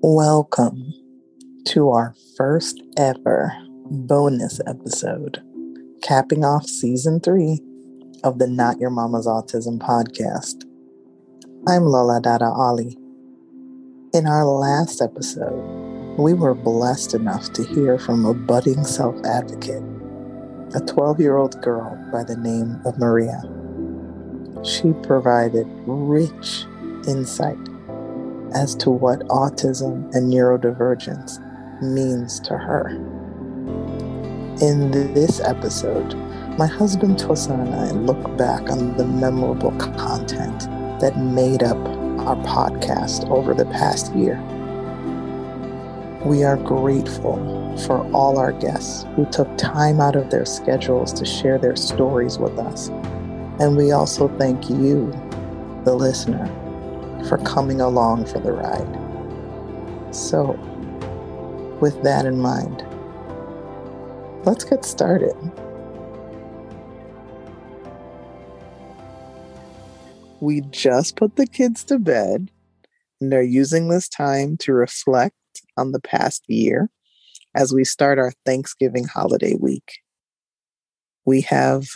Welcome to our first ever bonus episode, capping off season three of the Not Your Mama's Autism podcast. I'm Lola Dada Ali. In our last episode, we were blessed enough to hear from a budding self advocate, a 12 year old girl by the name of Maria. She provided rich insight as to what autism and neurodivergence means to her. In this episode, my husband Tosin and I look back on the memorable content that made up our podcast over the past year. We are grateful for all our guests who took time out of their schedules to share their stories with us. And we also thank you, the listener, for coming along for the ride. So, with that in mind, let's get started. We just put the kids to bed and are using this time to reflect on the past year as we start our Thanksgiving holiday week. We have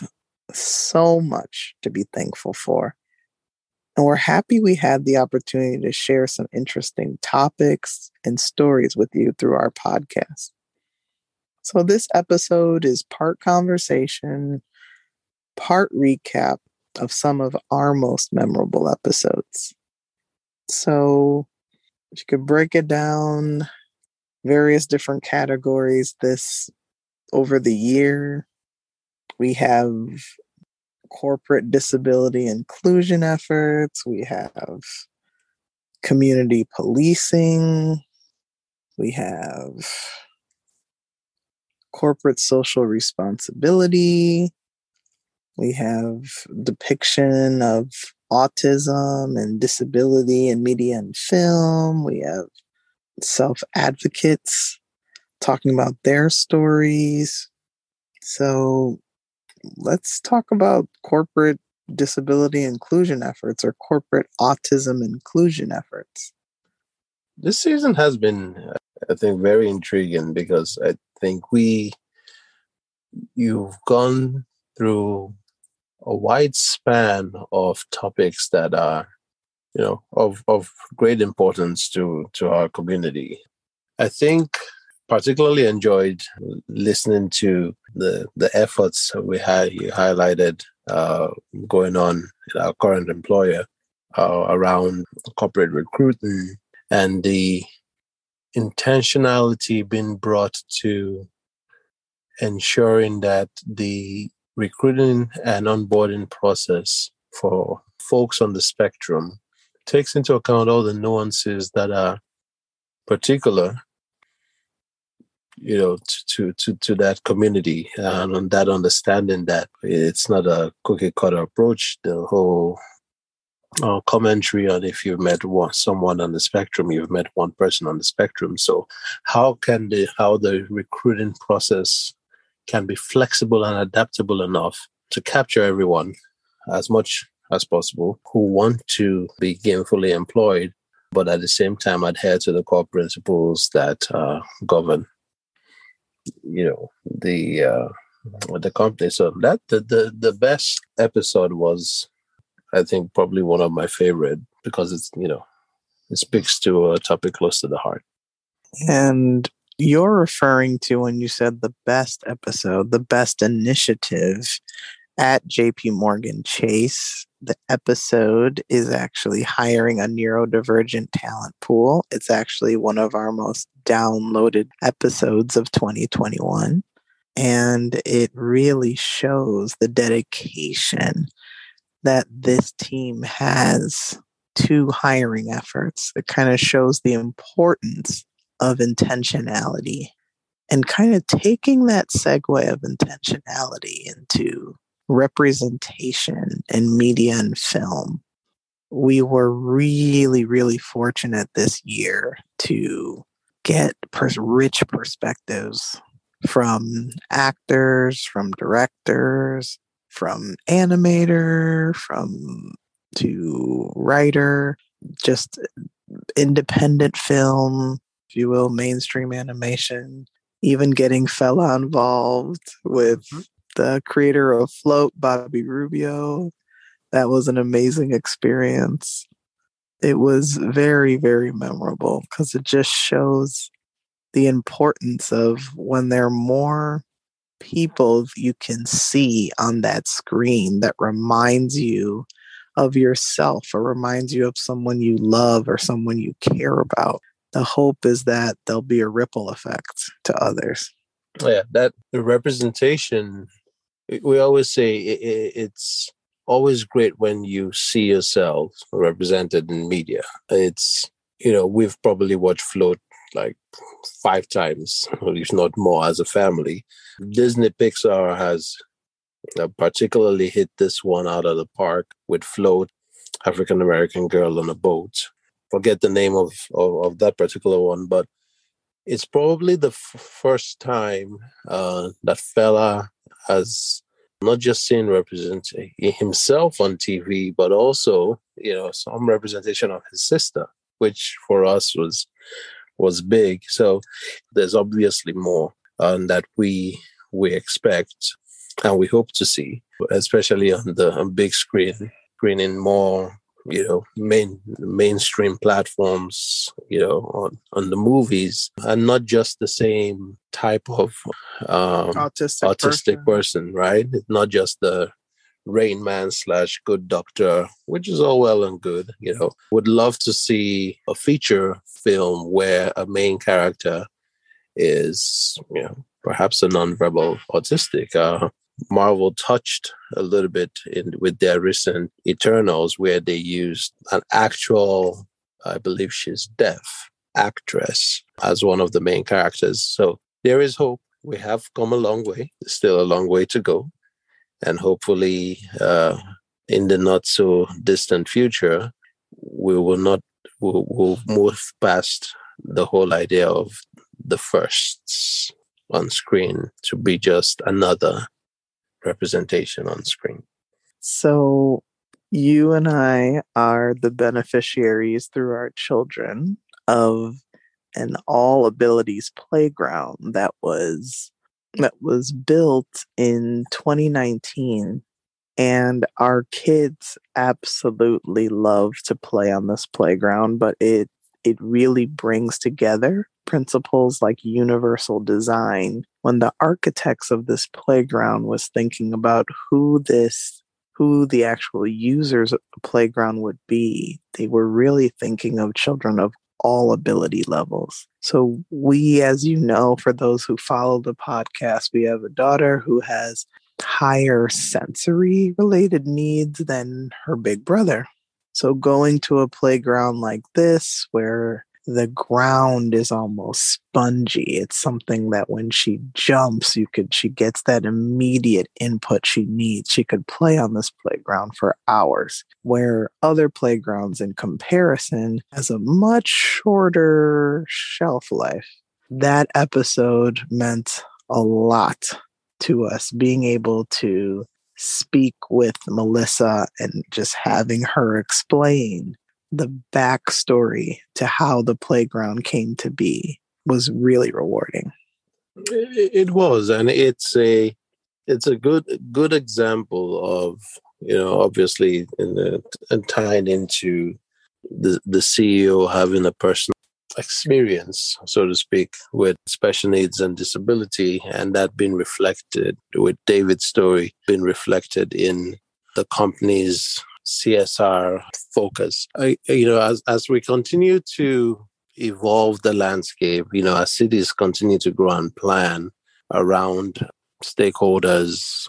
so much to be thankful for and we're happy we had the opportunity to share some interesting topics and stories with you through our podcast. So, this episode is part conversation, part recap of some of our most memorable episodes. So, if you could break it down various different categories this over the year. We have corporate disability inclusion efforts, we have community policing, we have corporate social responsibility, we have depiction of autism and disability in media and film, we have self advocates talking about their stories. So let's talk about corporate disability inclusion efforts or corporate autism inclusion efforts. This season has been, uh, I think, very intriguing because I think we, you've gone through a wide span of topics that are, you know, of, of great importance to, to our community. I think particularly enjoyed listening to the the efforts we had you highlighted uh, going on in our current employer uh, around corporate recruiting and the intentionality being brought to ensuring that the recruiting and onboarding process for folks on the spectrum takes into account all the nuances that are particular you know to to to that community and on that understanding that it's not a cookie cutter approach. The whole uh, commentary on if you've met one, someone on the spectrum you've met one person on the spectrum. So how can the how the recruiting process can be flexible and adaptable enough to capture everyone as much as possible who want to be gainfully employed but at the same time adhere to the core principles that uh, govern you know the uh the company so that the, the the best episode was i think probably one of my favorite because it's you know it speaks to a topic close to the heart. And you're referring to when you said the best episode the best initiative at jp morgan chase the episode is actually hiring a neurodivergent talent pool. It's actually one of our most downloaded episodes of 2021. And it really shows the dedication that this team has to hiring efforts. It kind of shows the importance of intentionality and kind of taking that segue of intentionality into representation in media and film. We were really, really fortunate this year to get pers- rich perspectives from actors, from directors, from animator, from to writer, just independent film, if you will, mainstream animation, even getting Fela involved with mm-hmm. The creator of Float, Bobby Rubio. That was an amazing experience. It was very, very memorable because it just shows the importance of when there are more people you can see on that screen that reminds you of yourself or reminds you of someone you love or someone you care about. The hope is that there'll be a ripple effect to others. Oh, yeah, that the representation, we always say it's always great when you see yourself represented in media. It's, you know, we've probably watched Float like five times, or if not more, as a family. Disney Pixar has uh, particularly hit this one out of the park with Float, African American Girl on a Boat. Forget the name of, of, of that particular one, but it's probably the f- first time uh, that Fela has not just seen represent himself on TV, but also you know some representation of his sister, which for us was was big. So there's obviously more um, that we we expect and we hope to see, especially on the big screen, screening more you know main mainstream platforms you know on on the movies and not just the same type of um autistic, autistic person. person right it's not just the rain man slash good doctor which is all well and good you know would love to see a feature film where a main character is you know perhaps a non-verbal autistic uh Marvel touched a little bit in with their recent Eternals, where they used an actual, I believe she's deaf actress as one of the main characters. So there is hope. We have come a long way. still a long way to go, and hopefully, uh, in the not so distant future, we will not will will move past the whole idea of the firsts on screen to be just another representation on screen. So you and I are the beneficiaries through our children of an all abilities playground that was that was built in 2019 and our kids absolutely love to play on this playground but it it really brings together principles like universal design when the architects of this playground was thinking about who this who the actual users of the playground would be they were really thinking of children of all ability levels. So we as you know for those who follow the podcast we have a daughter who has higher sensory related needs than her big brother. So going to a playground like this where the ground is almost spongy. It's something that when she jumps, you could she gets that immediate input she needs. She could play on this playground for hours. Where other playgrounds in comparison has a much shorter shelf life. That episode meant a lot to us being able to speak with Melissa and just having her explain the backstory to how the playground came to be was really rewarding. It was, and it's a it's a good good example of you know obviously in the, and tying into the the CEO having a personal experience, so to speak, with special needs and disability, and that being reflected with David's story, being reflected in the company's CSR focus. I, you know, as, as we continue to evolve the landscape, you know, as cities continue to grow and plan around stakeholders,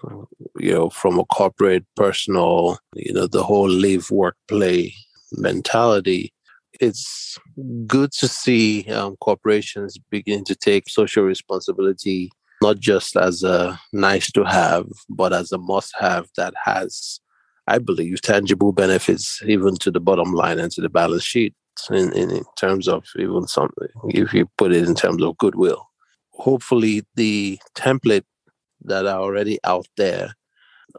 you know, from a corporate, personal, you know, the whole live, work, play mentality. It's good to see um, corporations begin to take social responsibility not just as a nice to have, but as a must have that has I believe, tangible benefits even to the bottom line and to the balance sheet in, in, in terms of even something, if you put it in terms of goodwill. Hopefully, the template that are already out there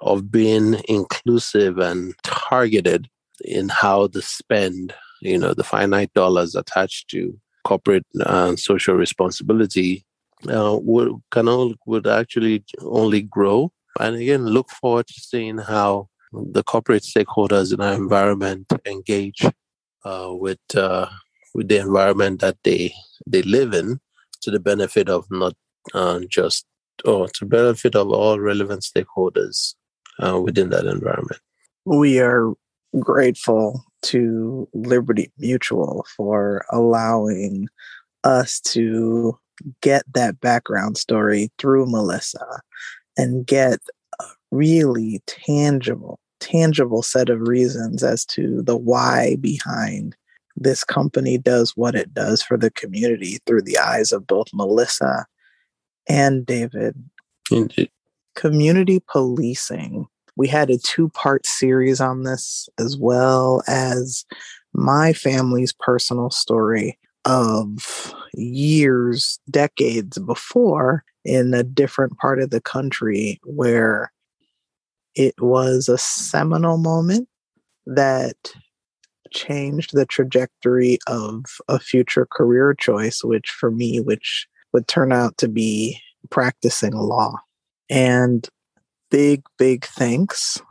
of being inclusive and targeted in how the spend you know the finite dollars attached to corporate uh, social responsibility uh, would can all, would actually only grow. And again, look forward to seeing how the corporate stakeholders in our environment engage uh, with uh, with the environment that they they live in to the benefit of not uh, just or to benefit of all relevant stakeholders uh, within that environment. We are grateful to Liberty Mutual for allowing us to get that background story through Melissa and get a really tangible, tangible set of reasons as to the why behind this company does what it does for the community through the eyes of both Melissa and David. Indeed. Community policing. We had a two part series on this, as well as my family's personal story of years, decades before in a different part of the country where it was a seminal moment that changed the trajectory of a future career choice, which for me, which would turn out to be practicing law. And big, big thanks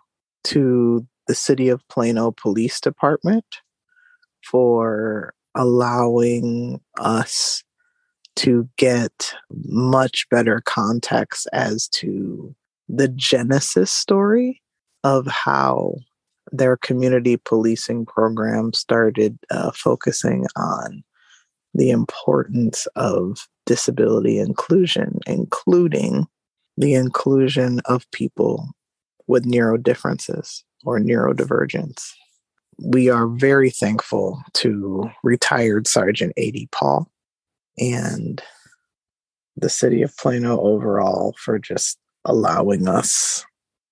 to the City of Plano Police Department for allowing us to get much better context as to the genesis story of how their community policing program started uh, focusing on the importance of disability inclusion, including the inclusion of people with neurodifferences or neurodivergence. We are very thankful to retired Sergeant A.D. Paul and the city of Plano overall for just allowing us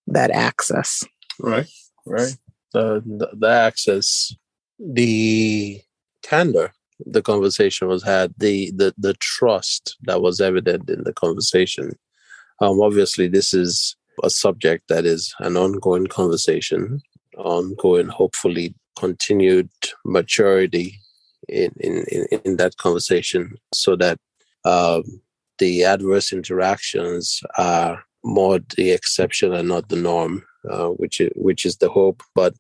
that access. Right, right the, the, the access, the candor the conversation was had, the, the, the trust that was evident in the conversation. Um, obviously, this is a subject that is an ongoing conversation, ongoing, hopefully, continued maturity in, in, in, in that conversation so that um, the adverse interactions are more the exception and not the norm uh, which is which is the hope. But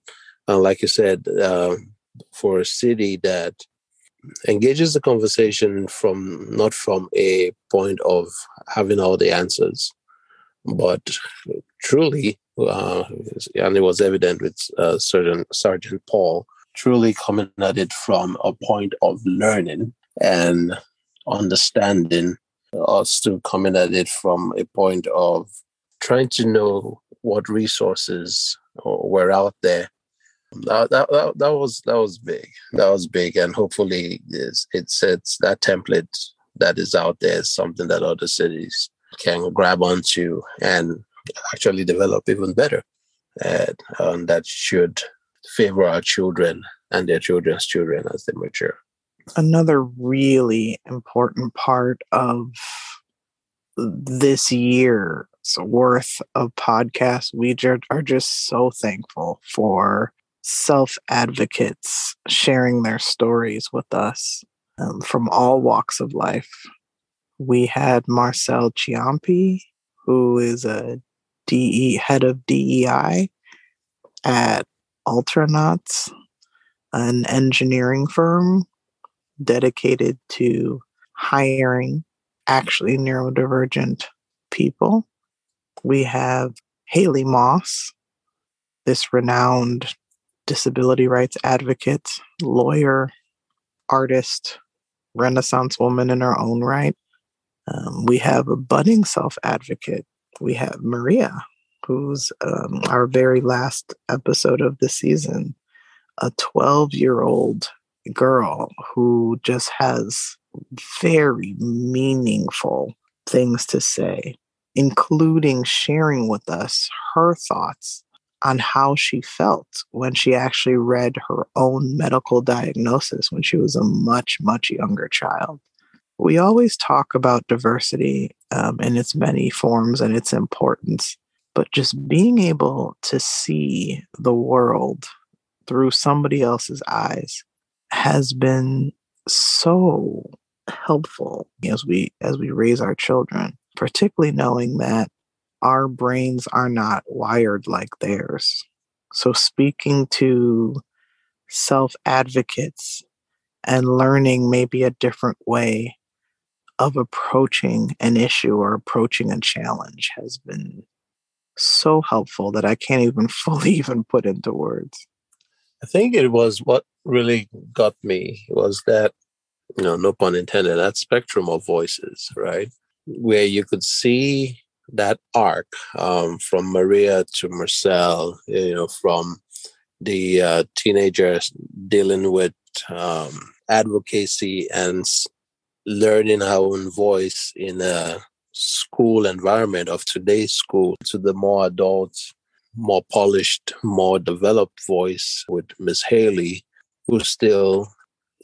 uh, like you said, uh, for a city that engages the conversation from not from a point of having all the answers, but truly, uh, and it was evident with uh, Sergeant Sergeant Paul, truly coming at it from a point of learning and understanding us to coming at it from a point of trying to know what resources were out there. That, that, that, that was that was big. That was big, and hopefully, it's, it's it's that template that is out there is something that other cities can grab onto and actually develop even better. And, and that should favor our children and their children's children as they mature. Another really important part of this year's worth of podcasts. We are just so thankful for self advocates sharing their stories with us um, from all walks of life. We had Marcel Ciampi, who is a DE head of DEI at Ultranauts, an engineering firm dedicated to hiring actually neurodivergent people we have Haley Moss, this renowned disability rights advocate, lawyer, artist, Renaissance woman in her own right. Um, we have a budding self advocate. We have Maria, who's um, our very last episode of the season, a 12 year old girl who just has very meaningful things to say including sharing with us her thoughts on how she felt when she actually read her own medical diagnosis when she was a much, much younger child. We always talk about diversity um, in its many forms and its importance, but just being able to see the world through somebody else's eyes has been so helpful as we as we raise our children, particularly knowing that our brains are not wired like theirs. So speaking to self advocates and learning maybe a different way of approaching an issue or approaching a challenge has been so helpful that I can't even fully even put into words. I think it was what really got me was that, you know, no pun intended, that spectrum of voices, right? Where you could see that arc um, from Maria to Marcel, you know, from the uh, teenagers dealing with um, advocacy and learning our own voice in a school environment of today's school to the more adult, more polished, more developed voice with Miss Haley, who still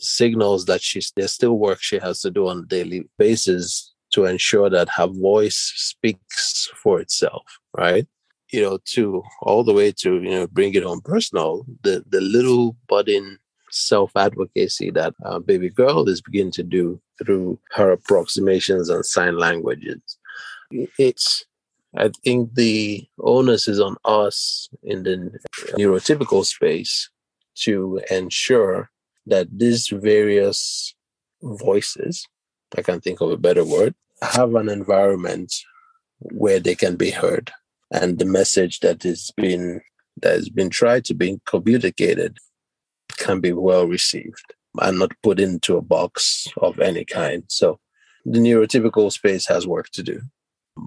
signals that she's there's still work she has to do on a daily basis to ensure that her voice speaks for itself, right? You know, to all the way to you know bring it on personal, the the little budding self advocacy that uh, baby girl is beginning to do through her approximations and sign languages. It's, I think the onus is on us in the neurotypical space to ensure that these various voices, I can't think of a better word, have an environment where they can be heard. And the message that is being that has been tried to be communicated can be well received and not put into a box of any kind. So the neurotypical space has work to do,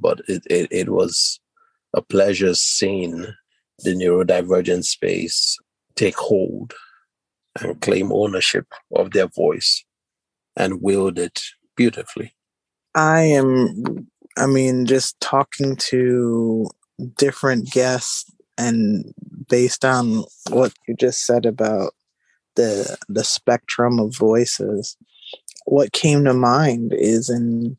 but it, it, it was a pleasure seeing the neurodivergent space take hold and claim ownership of their voice and wield it beautifully. I am, I mean, just talking to different guests and based on what you just said about the the spectrum of voices what came to mind is in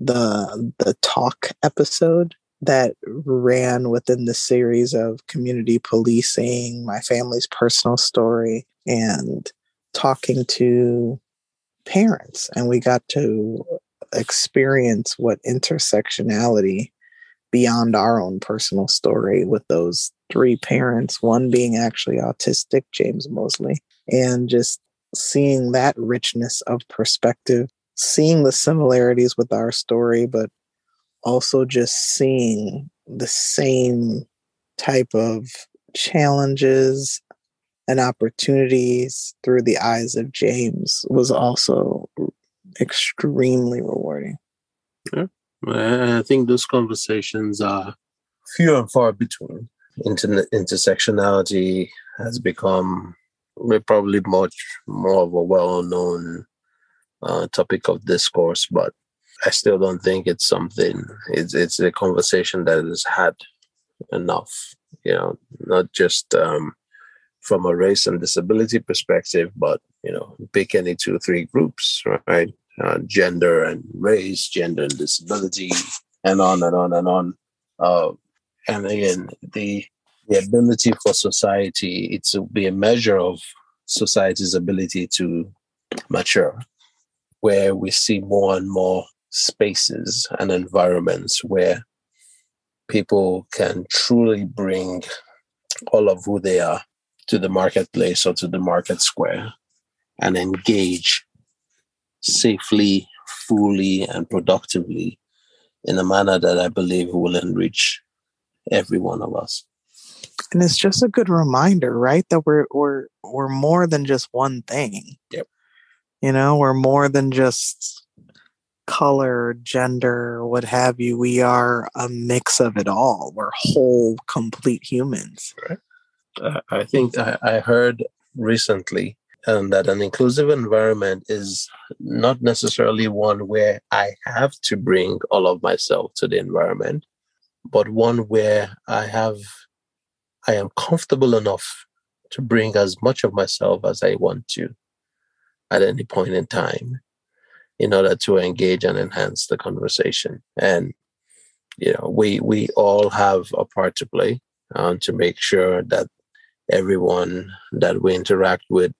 the the talk episode that ran within the series of community policing my family's personal story and talking to parents. And we got to experience what intersectionality beyond our own personal story with those three parents one being actually autistic james mosley and just seeing that richness of perspective, seeing the similarities with our story, but also just seeing the same type of challenges and opportunities through the eyes of James was also extremely rewarding. Yeah. I think those conversations are few and far between. Inter- intersectionality has become probably much more of a well-known uh, topic of discourse, but I still don't think it's something. It's it's a conversation that is had enough. You know, not just um, from a race and disability perspective, but you know, pick any two or three groups, right? Uh, gender and race, gender and disability, and on and on and on. Uh, and again, the the ability for society to be a measure of society's ability to mature, where we see more and more spaces and environments where people can truly bring all of who they are to the marketplace or to the market square and engage safely, fully, and productively in a manner that I believe will enrich every one of us. And it's just a good reminder right that we're we're we're more than just one thing. Yep you know we're more than just color gender what have you. We are a mix of it all. We're whole complete humans. Right. Uh, i think I, I heard recently um, that an inclusive environment is not necessarily one where i have to bring all of myself to the environment but one where i have I am comfortable enough to bring as much of myself as I want to at any point in time in order to engage and enhance the conversation. And you know, we we all have a part to play um, to make sure that everyone that we interact with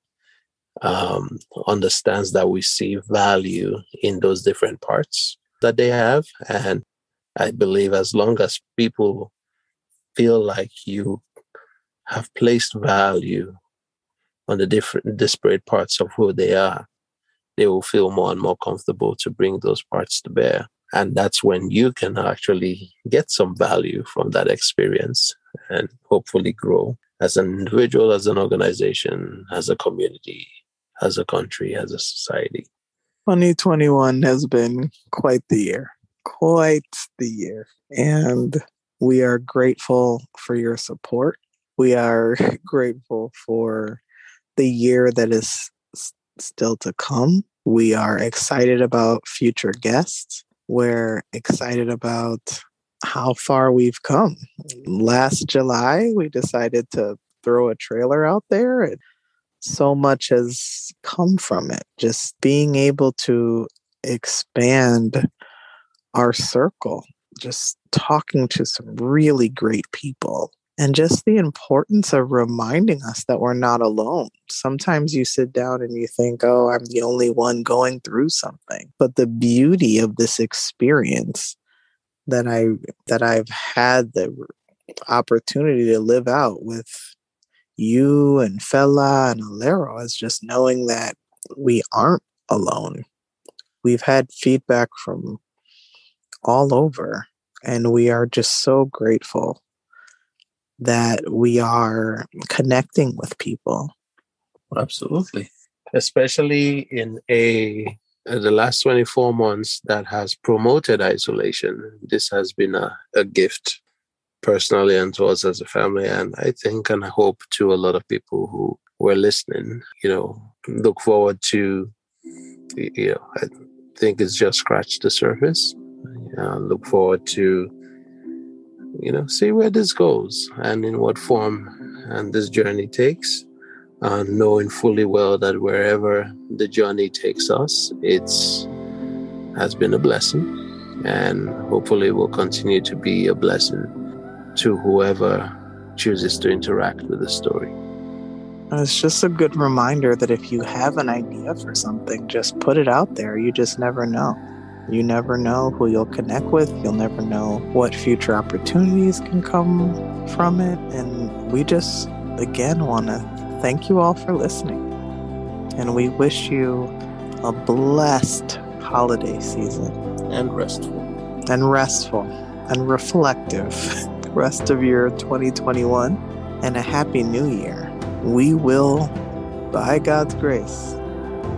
um, understands that we see value in those different parts that they have. And I believe as long as people feel like you have placed value on the different disparate parts of who they are, they will feel more and more comfortable to bring those parts to bear. And that's when you can actually get some value from that experience and hopefully grow as an individual, as an organization, as a community, as a country, as a society. 2021 has been quite the year, quite the year. And we are grateful for your support. We are grateful for the year that is still to come. We are excited about future guests. We're excited about how far we've come. Last July, we decided to throw a trailer out there, and so much has come from it. Just being able to expand our circle, just talking to some really great people and just the importance of reminding us that we're not alone. Sometimes you sit down and you think, oh, I'm the only one going through something. But the beauty of this experience that I that I've had the opportunity to live out with you and Fela and Alero is just knowing that we aren't alone. We've had feedback from all over, and we are just so grateful that we are connecting with people. Absolutely. Especially in a the last 24 months that has promoted isolation. This has been a, a gift personally and to us as a family. And I think and I hope to a lot of people who were listening, you know, look forward to, you know, I think it's just scratched the surface. Uh, look forward to you know, see where this goes and in what form and this journey takes. Uh, knowing fully well that wherever the journey takes us, it's has been a blessing, and hopefully will continue to be a blessing to whoever chooses to interact with the story. It's just a good reminder that if you have an idea for something, just put it out there. You just never know. You never know who you'll connect with. You'll never know what future opportunities can come from it. And we just, again, want to thank you all for listening. And we wish you a blessed holiday season. And restful. And restful. And reflective. Rest of year 2021. And a happy new year. We will, by God's grace,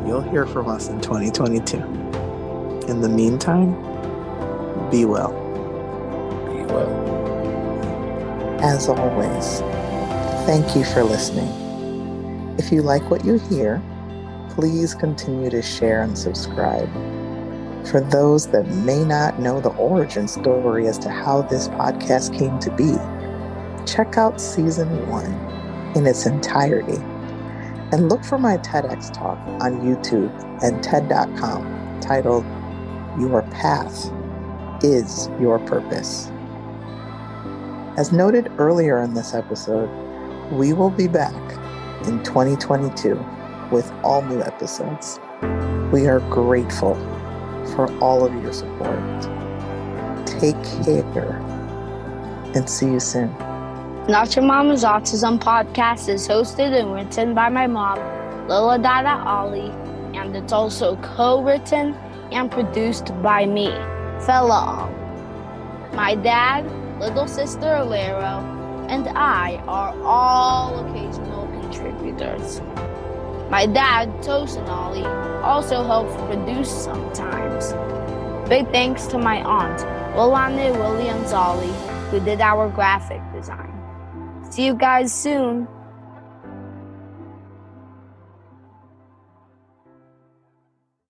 you'll hear from us in 2022. In the meantime, be well. Be well. As always, thank you for listening. If you like what you hear, please continue to share and subscribe. For those that may not know the origin story as to how this podcast came to be, check out season one in its entirety and look for my TEDx talk on YouTube and TED.com titled your path is your purpose. As noted earlier in this episode, we will be back in 2022 with all new episodes. We are grateful for all of your support. Take care and see you soon. Not Your Mama's Autism podcast is hosted and written by my mom, Lola Dada Ali, and it's also co written and produced by me, Fela. My dad, little sister Alero, and I are all occasional contributors. My dad, Tosin Ali, also helps produce sometimes. Big thanks to my aunt, Wilane Williams Ollie, who did our graphic design. See you guys soon.